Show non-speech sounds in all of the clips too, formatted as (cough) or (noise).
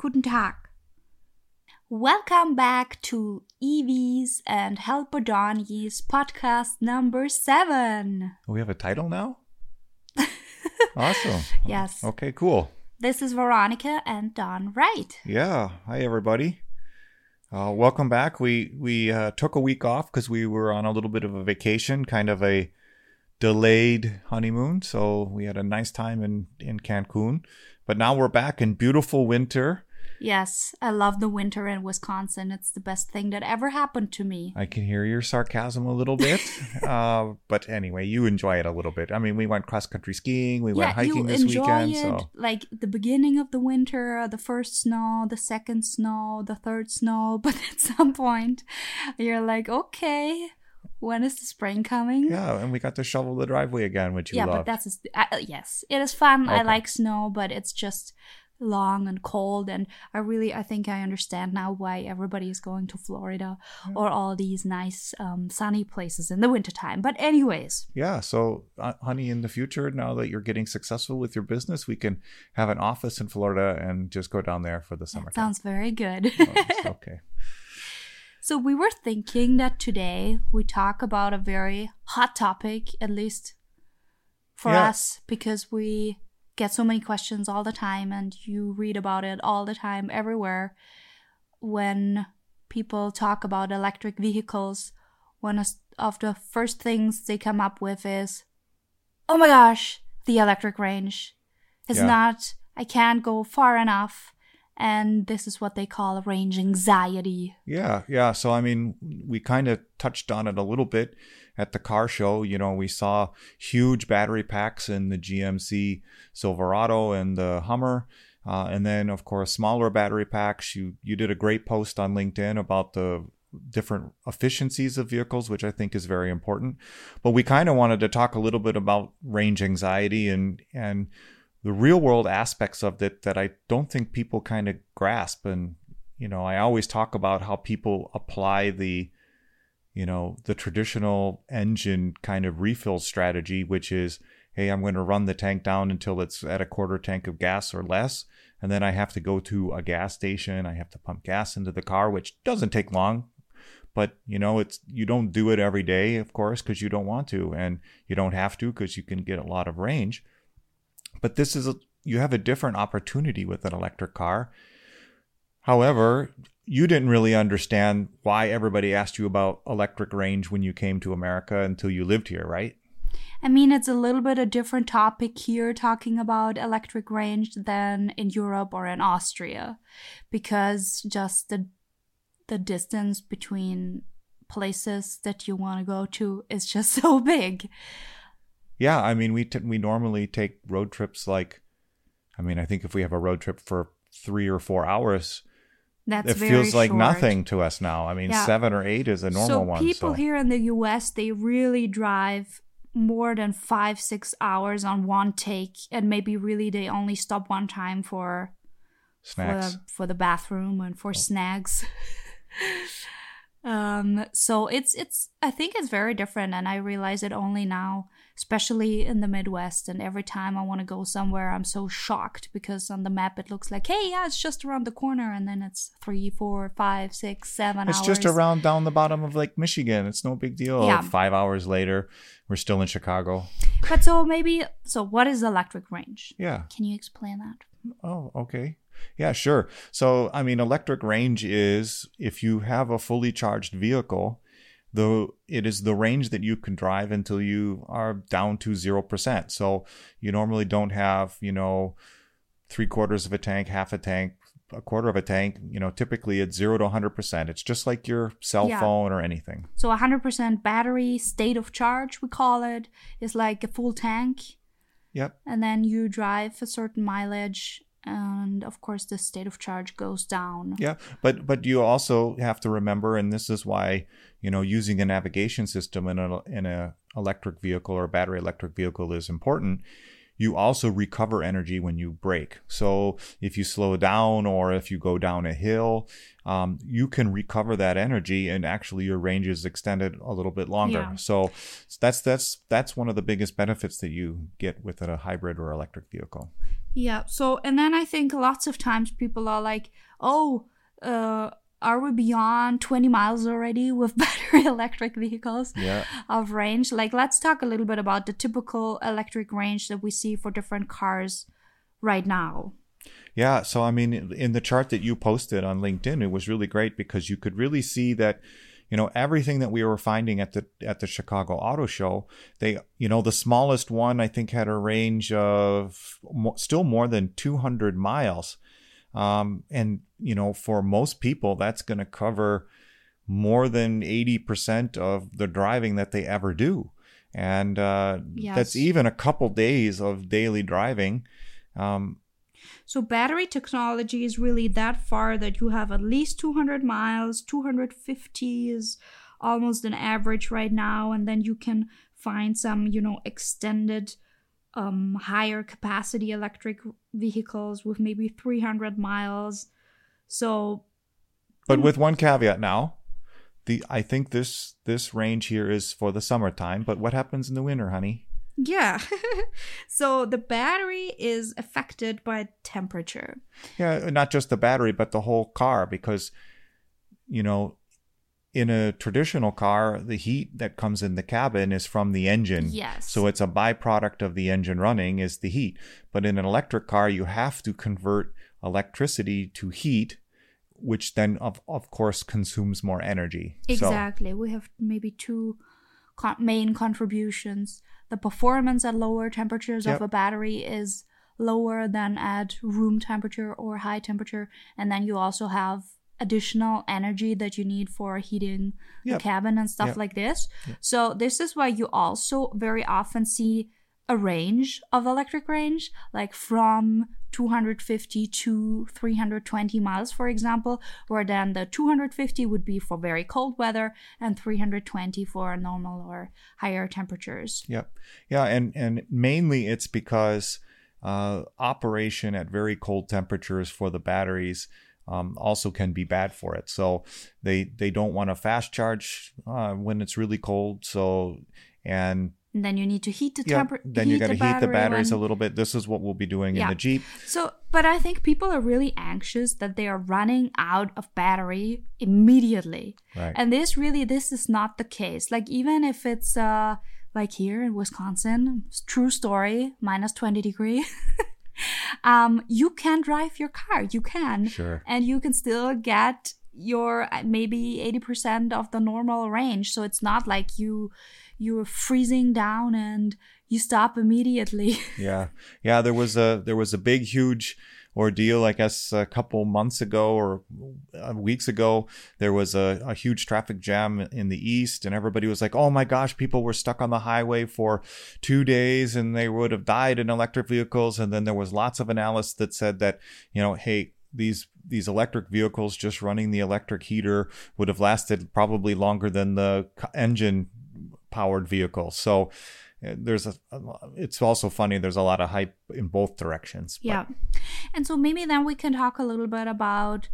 Guten Tag. Welcome back to Evie's and Helper Donnie's podcast number seven. We have a title now? (laughs) awesome. Yes. Okay, cool. This is Veronika and Don Wright. Yeah. Hi, everybody. Uh, welcome back. We we uh, took a week off because we were on a little bit of a vacation, kind of a delayed honeymoon. So we had a nice time in in Cancun. But now we're back in beautiful winter. Yes, I love the winter in Wisconsin. It's the best thing that ever happened to me. I can hear your sarcasm a little bit. (laughs) uh, but anyway, you enjoy it a little bit. I mean, we went cross country skiing, we went hiking this weekend. it, So like the beginning of the winter, the first snow, the second snow, the third snow. (laughs) But at some point, you're like, okay, when is the spring coming? yeah, and we got to shovel the driveway again, which you yeah, loved. but that's a, uh, yes, it is fun. I like snow, but it's just long and cold and i really i think i understand now why everybody is going to florida or all these nice um, sunny places in the wintertime but anyways Yeah. So, uh, honey, in the future, now that you're getting successful with your business, we can have an office in Florida and just go down there for the summer. sounds very good (laughs) okay. so we were thinking that today we talk about a very hot topic at least for Yeah. us because we get so many questions all the time and you read about it all the time everywhere when people talk about electric vehicles one of the first things they come up with is oh my gosh the electric range is Yeah. not i can't go far enough and this is what they call range anxiety Yeah. Yeah. So, I mean, we kind of touched on it a little bit at the car show. You know, we saw huge battery packs in the GMC Silverado and the Hummer. Uh, and then, of course, smaller battery packs. You you did a great post on LinkedIn about the different efficiencies of vehicles, which I think is very important. But we kind of wanted to talk a little bit about range anxiety and and the real world aspects of it that I don't think people kind of grasp. And you know, I always talk about how people apply the you know the traditional engine kind of refill strategy, which is hey, I'm going to run the tank down until it's at a quarter tank of gas or less. And then I have to go to a gas station. I have to pump gas into the car, which doesn't take long. But you know, it's you don't do it every day, of course, because you don't want to, and you don't have to because you can get a lot of range. But this is a, you have a different opportunity with an electric car. However, you didn't really understand why everybody asked you about electric range when you came to America until you lived here, right? I mean, it's a little bit a different topic here talking about electric range than in Europe or in Austria because just the the distance between places that you want to go to is (laughs) just so big. Yeah, I mean, we t- we normally take road trips like, I mean, I think if we have a road trip for three or four hours, That's it feels like short. nothing to us now. I mean, Yeah. seven or eight is a normal so one. people so here in the US they really drive more than 5 6 hours on one take and maybe really they only stop one time for snacks. for the, for the bathroom and Oh. for snacks. (laughs) um, so it's it's I think it's very different, and I realize it only now, especially in the Midwest. And every time I want to go somewhere, I'm so shocked because on the map it looks like, hey, yeah, it's just around the corner, and then it's three, four, five, six, seven It's hours. just around down the bottom of Lake Michigan. It's no big deal. Yeah. Five hours later, we're still in Chicago. But so maybe so. What is electric range? Yeah. Can you explain that? Oh, okay. Yeah, sure. So, I mean, electric range is if you have a fully charged vehicle, though it is the range that you can drive until you are down to 0%. So, you normally don't have, you know, three quarters of a tank, half a tank, a quarter of a tank. You know, typically it's 0 to 100%. It's just like your cell Yeah. phone or anything. So 100% battery state of charge, we call it, is like a full tank. Yep. and then you drive a certain mileage and of course the state of charge goes down Yeah, but but you also have to remember, and this is why you know using a navigation system in a in a electric vehicle or battery electric vehicle is important. You also recover energy when you brake. So if you slow down or if you go down a hill, um, you can recover that energy and actually your range is extended a little bit longer. Yeah. So that's that's that's one of the biggest benefits that you get with a hybrid or electric vehicle. Yeah. So, and then I think lots of times people are like, oh, uh, are we beyond 20 miles already with (laughs) battery electric vehicles Yeah. of range? Like, let's talk a little bit about the typical electric range that we see for different cars right now. Yeah, so I mean, in the chart that you posted on LinkedIn, it was really great because you could really see that, you know, everything that we were finding at the at the Chicago Auto Show, they, you know, the smallest one I think had a range of mo- still more than 200 miles, um, and you know, for most people, that's going to cover more than 80% of the driving that they ever do, and uh, Yes. that's even a couple days of daily driving. Um, So, battery technology is really that far that you have at least 200 miles, 250 is almost an average right now, and then you can find some, you know, extended, um, higher capacity electric vehicles with maybe 300 miles. So, But with one caveat now, the I think this this range here is for the summertime. But what happens in the winter, honey? yeah. (laughs) so, the battery is affected by temperature. Yeah, not just the battery, but the whole car, because you know, in a traditional car, the heat that comes in the cabin is from the engine. Yes. So it's a byproduct of the engine running is the heat. But in an electric car, you have to convert electricity to heat, which then of of course consumes more energy. So- Exactly. We have maybe two con- main contributions. The performance at lower temperatures Yep. of a battery is lower than at room temperature or high temperature. And then you also have additional energy that you need for heating the cabin and stuff Yep. like this. So, this is why you also very often see a range of electric range, like from 250 to 320 miles, for example, where then the 250 would be for very cold weather and 320 for normal or higher temperatures. Yep. Yeah, and and mainly it's because uh, operation at very cold temperatures for the batteries um, also can be bad for it. So they they don't want to fast charge uh, when it's really cold. So and And then you need to heat the yeah, temperature. then you got to heat the batteries when- a little bit. This is what we'll be doing in the Jeep. So, but I think people are really anxious that they are running out of battery immediately. Right. And this really, this is not the case. Like, even if it's, uh, like here in Wisconsin, true story, minus 20 degree, (laughs) um, you can drive your car. You can. Sure. And you can still get your uh, maybe 80% of the normal range. So it's not like you, you're freezing down and you stop immediately. (laughs) Yeah, yeah. There was a there was a big, huge ordeal. I guess a couple months ago or uh, weeks ago, there was a, a huge traffic jam in the east, and everybody was like, "Oh my gosh!" People were stuck on the highway for two days, and they would have died in electric vehicles. And then there was lots of analysis that said that you know, hey, these these electric vehicles just running the electric heater would have lasted probably longer than the engine powered vehicle. So uh, there's a, it's also funny. There's a lot of hype in both directions. but- Yeah. And so maybe then we can talk a little bit about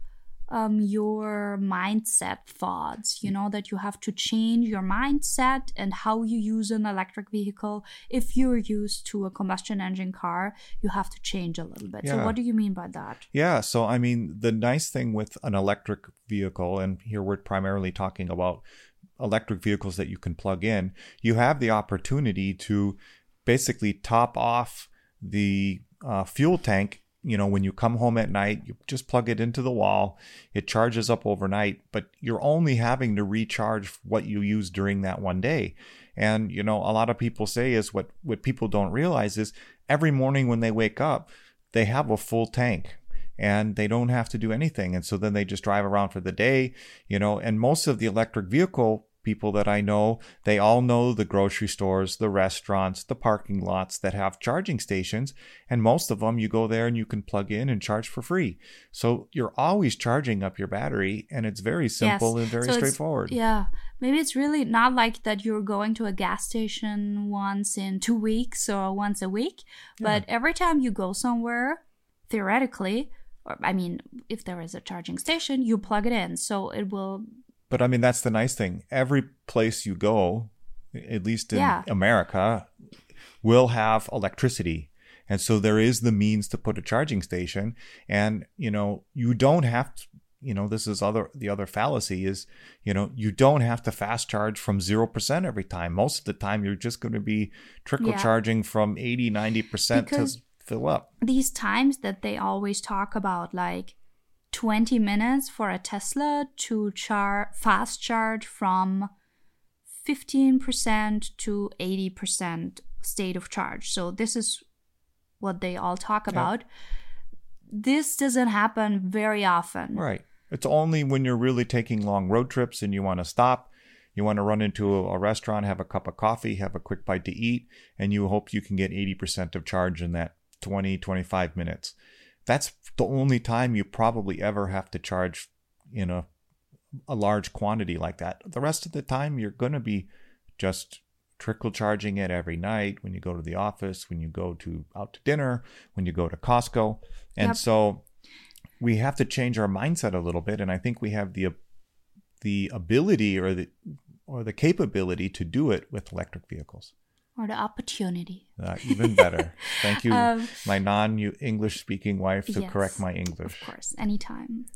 um, your mindset thoughts, you know, that you have to change your mindset and how you use an electric vehicle. If you're used to a combustion engine car, you have to change a little bit. So, what do you mean by that? Yeah. So, I mean, the nice thing with an electric vehicle, and here we're primarily talking about electric vehicles that you can plug in, you have the opportunity to basically top off the uh, fuel tank. You know, when you come home at night, you just plug it into the wall. It charges up overnight, but you're only having to recharge what you use during that one day. And, you know, a lot of people say is what, what people don't realize is every morning when they wake up, they have a full tank and they don't have to do anything. And so then they just drive around for the day, you know, and most of the electric vehicle people that I know, they all know the grocery stores, the restaurants, the parking lots that have charging stations. And most of them, you go there and you can plug in and charge for free. So you're always charging up your battery and it's very simple and very So straightforward. Yeah. maybe it's really not like that you're going to a gas station once in two weeks or once a week, but every time you go somewhere, theoretically, or I mean, if there is a charging station, you plug it in, so it will. But I mean, that's the nice thing. Every place you go, at least in Yeah. America, will have electricity. And so there is the means to put a charging station. And, you know, you don't have to, you know, this is other, the other fallacy is, you know, you don't have to fast charge from 0% every time. Most of the time, you're just going to be trickle Yeah. charging from 80, 90% Because- to fill up. these times that they always talk about like 20 minutes for a tesla to char fast charge from 15% to 80% state of charge so this is what they all talk about this doesn't happen very often Right. It's only when you're really taking long road trips and you want to stop, you want to run into a, a restaurant, have a cup of coffee, have a quick bite to eat, and you hope you can get 80% of charge in that 20, 25 minutes. That's the only time you probably ever have to charge in a a large quantity like that. The rest of the time you're going to be just trickle charging it every night when you go to the office, when you go to out to dinner, when you go to Costco. And Yep. so we have to change our mindset a little bit and I think we have the the ability or the or the capability to do it with electric vehicles. Or the opportunity Uh, even better. Thank you, (laughs) Um, my non-English speaking wife, to yes. correct my English. Of course, anytime.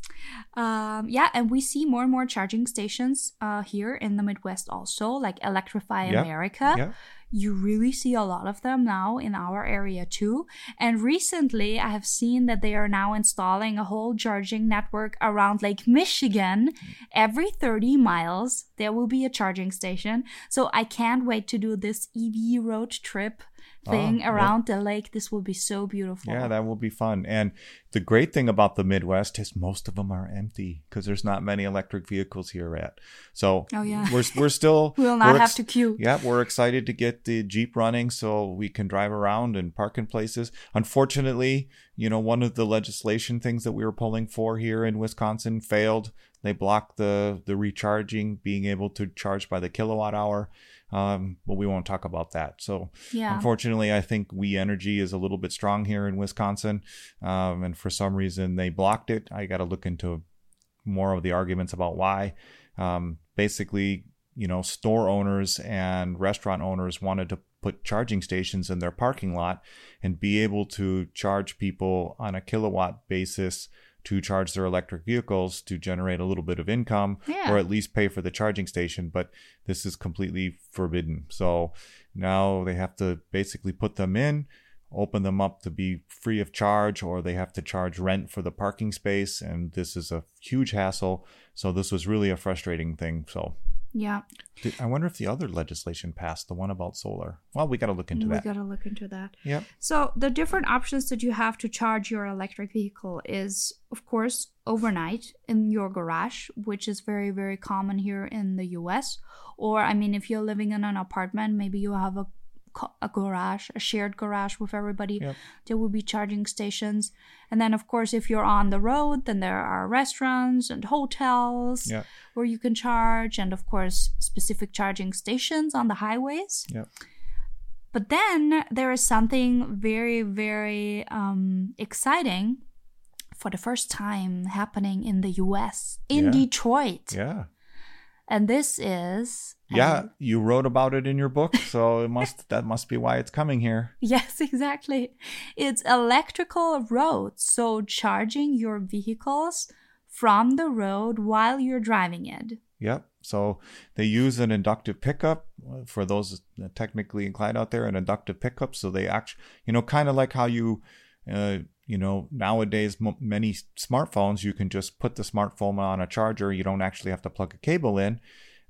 Um, yeah, and we see more and more charging stations uh, here in the Midwest also, like Electrify Yeah, America. yeah. You really see a lot of them now in our area too. And recently, I have seen that they are now installing a whole charging network around Lake Michigan. Every 30 miles, there will be a charging station. So I can't wait to do this EV road trip Oh, thing Oh, yeah. around the lake. This will be so beautiful. Yeah, that will be fun. And the great thing about the Midwest is most of them are empty because there's not many electric vehicles here yet. So Oh, yeah. we're we're still (laughs) We'll not we're have to queue. Yeah, we're excited to get the Jeep running so we can drive around and park in places. Unfortunately, you know, one of the legislation things that we were pulling for here in Wisconsin failed. They blocked the the recharging, being able to charge by the kilowatt hour. Um, but we won't talk about that. So Yeah. Unfortunately, I think We Energy is a little bit strong here in Wisconsin, um, and for some reason they blocked it. I got to look into more of the arguments about why. Um, basically, you know, store owners and restaurant owners wanted to put charging stations in their parking lot and be able to charge people on a kilowatt basis to charge their electric vehicles to generate a little bit of income Yeah. or at least pay for the charging station but this is completely forbidden. So now they have to basically put them in open them up to be free of charge or they have to charge rent for the parking space and this is a huge hassle. So this was really a frustrating thing. So Yeah. i wonder if the other legislation passed the one about solar well we got to look into we that We gotta look into that. yep So the different options that you have to charge your electric vehicle is, of course, overnight in your garage, which is very, very common here in the U.S. Or, I mean, if you're living in an apartment, maybe you have a a garage, a shared garage with everybody. Yep. There will be charging stations, and then, of course, if you're on the road, then there are restaurants and hotels Yep. where you can charge, and of course, specific charging stations on the highways. yep But then there is something very, very um, exciting for the first time happening in the US, in Yeah. Detroit. yeah And this is. yeah um, you wrote about it in your book so it must (laughs) that must be why it's coming here yes, (laughs) exactly. It's electrical roads. So charging your vehicles from the road while you're driving it. Yep. So they use an inductive pickup uh, for those technically inclined out there, an inductive pickup. So they actually, you know, kind of like how you, uh, you know, nowadays m- many smartphones you can just put the smartphone on a charger. You don't actually have to plug a cable in.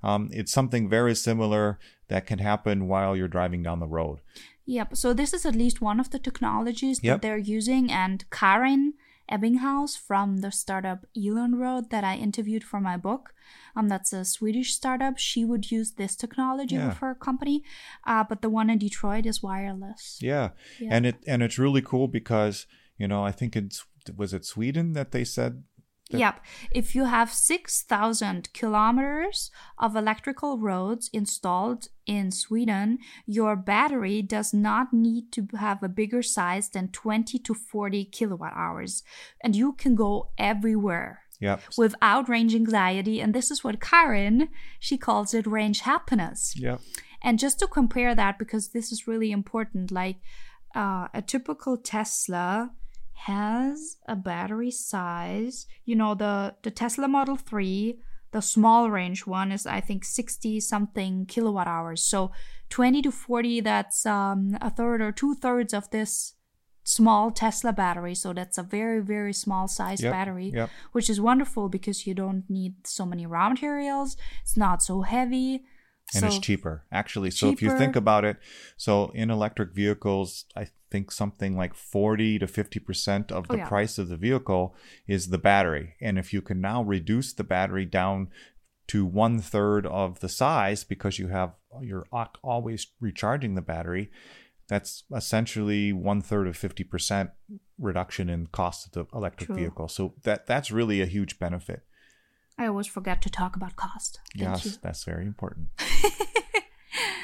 Um, it's something very similar that can happen while you're driving down the road. Yep. So this is at least one of the technologies Yep. that they're using. And Karin Ebbinghaus from the startup Elonroad that I interviewed for my book, um, that's a Swedish startup. She would use this technology Yeah. with her company, uh, but the one in Detroit is wireless. Yeah. Yeah. And it and it's really cool because, you know, I think it's was it Sweden that they said Yep. If you have 6,000 kilometers of electrical roads installed in Sweden, your battery does not need to have a bigger size than 20 to 40 kilowatt hours. And you can go everywhere Yep. without range anxiety. And this is what Karin, she calls it range happiness. Yep. And just to compare that, because this is really important, like uh, a typical Tesla has a battery size. You know, the the Tesla Model Three, the small range one is I think sixty something kilowatt hours. So twenty to forty, that's um, a third or two thirds of this small Tesla battery. So that's a very very small size Yep, battery, yep. which is wonderful because you don't need so many raw materials. It's not so heavy. And it's cheaper. Actually so if you think about it so in electric vehicles i think something like 40 to 50 percent of Oh, the yeah. price of the vehicle is the battery. And if you can now reduce the battery down to one third of the size because you have you're always recharging the battery that's essentially one third of 50 percent reduction in cost of the electric True. vehicle. So that that's really a huge benefit I always forget to talk about cost. Thank yes you. that's very important (laughs)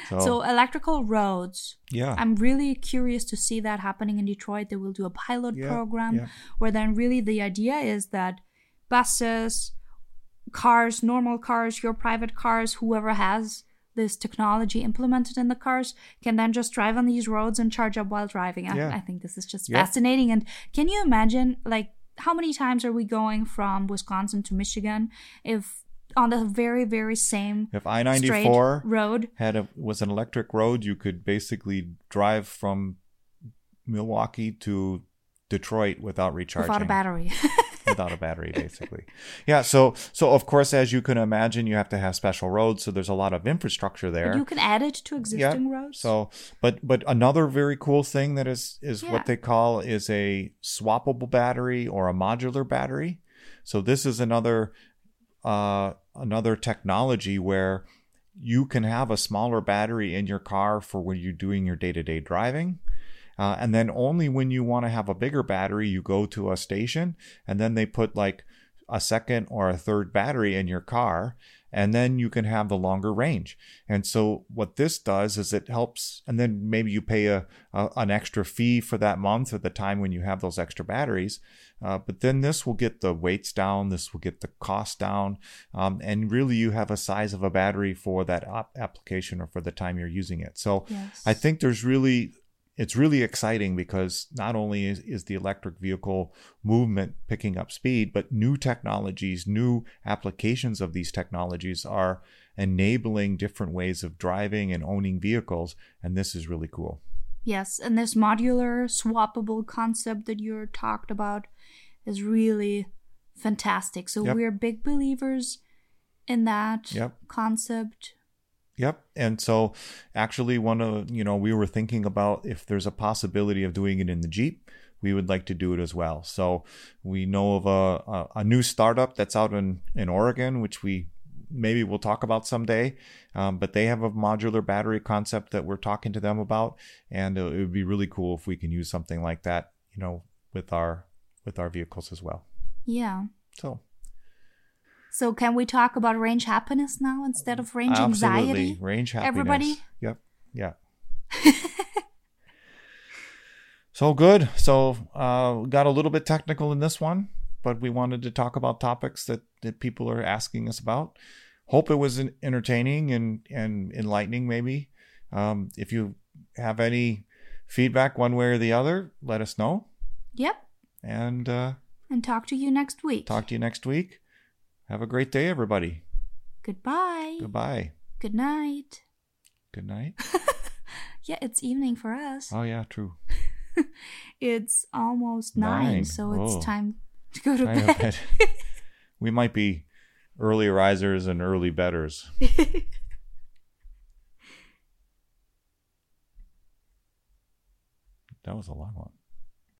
So electrical roads. yeah I'm really curious to see that happening in Detroit. They will do a pilot Yeah, program yeah. where then really the idea is that buses, cars, normal cars, your private cars, whoever has this technology implemented in the cars can then just drive on these roads and charge up while driving. I, Yeah. I think this is just Yeah. fascinating. And can you imagine, like, how many times are we going from Wisconsin to Michigan if on the very, very same if i-94 road? had a was an electric road, you could basically drive from Milwaukee to Detroit without recharging without a battery. (laughs) without a battery basically. Yeah, so so of course as you can imagine you have to have special roads so there's a lot of infrastructure there. You can add it to existing roads. So, but but another very cool thing that is is Yeah. what they call is a swappable battery or a modular battery. So this is another uh, another technology where you can have a smaller battery in your car for when you're doing your day to day driving. Uh, and then only when you want to have a bigger battery, you go to a station and then they put like a second or a third battery in your car and then you can have the longer range. And so what this does is it helps, and then maybe you pay a, a an extra fee for that month or the time when you have those extra batteries. Uh, but then this will get the weights down, this will get the cost down, um, and really you have a size of a battery for that op- application or for the time you're using it. So Yes. I think there's really it's really exciting because not only is, is the electric vehicle movement picking up speed, but new technologies, new applications of these technologies are enabling different ways of driving and owning vehicles. And this is really cool. Yes, and this modular swappable concept that you talked about is really fantastic. So Yep. we're big believers in that Yep. concept. Yep. And so actually one of, you know, we were thinking about if there's a possibility of doing it in the Jeep, we would like to do it as well. So we know of a, a, a new startup that's out in, in Oregon, which we maybe we'll talk about someday. Um, but they have a modular battery concept that we're talking to them about. And it would be really cool if we can use something like that, you know, with our, with our vehicles as well. Yeah. So So can we talk about range happiness now instead of range absolutely anxiety? range happiness. Everybody? Yep. Yeah. So good. So uh, got a little bit technical in this one, but we wanted to talk about topics that, that people are asking us about. Hope it was entertaining and, and enlightening, maybe. Um, if you have any feedback one way or the other, let us know. Yep. And uh, And talk to you next week. talk to you next week. Have a great day, everybody. Goodbye. Goodbye. Good night. Good night. (laughs) Yeah, it's evening for us. Oh, yeah, true. (laughs) It's almost nine, Nine. so Whoa. it's time to go to know bed. (laughs) we might be early risers and early betters. That was a long one.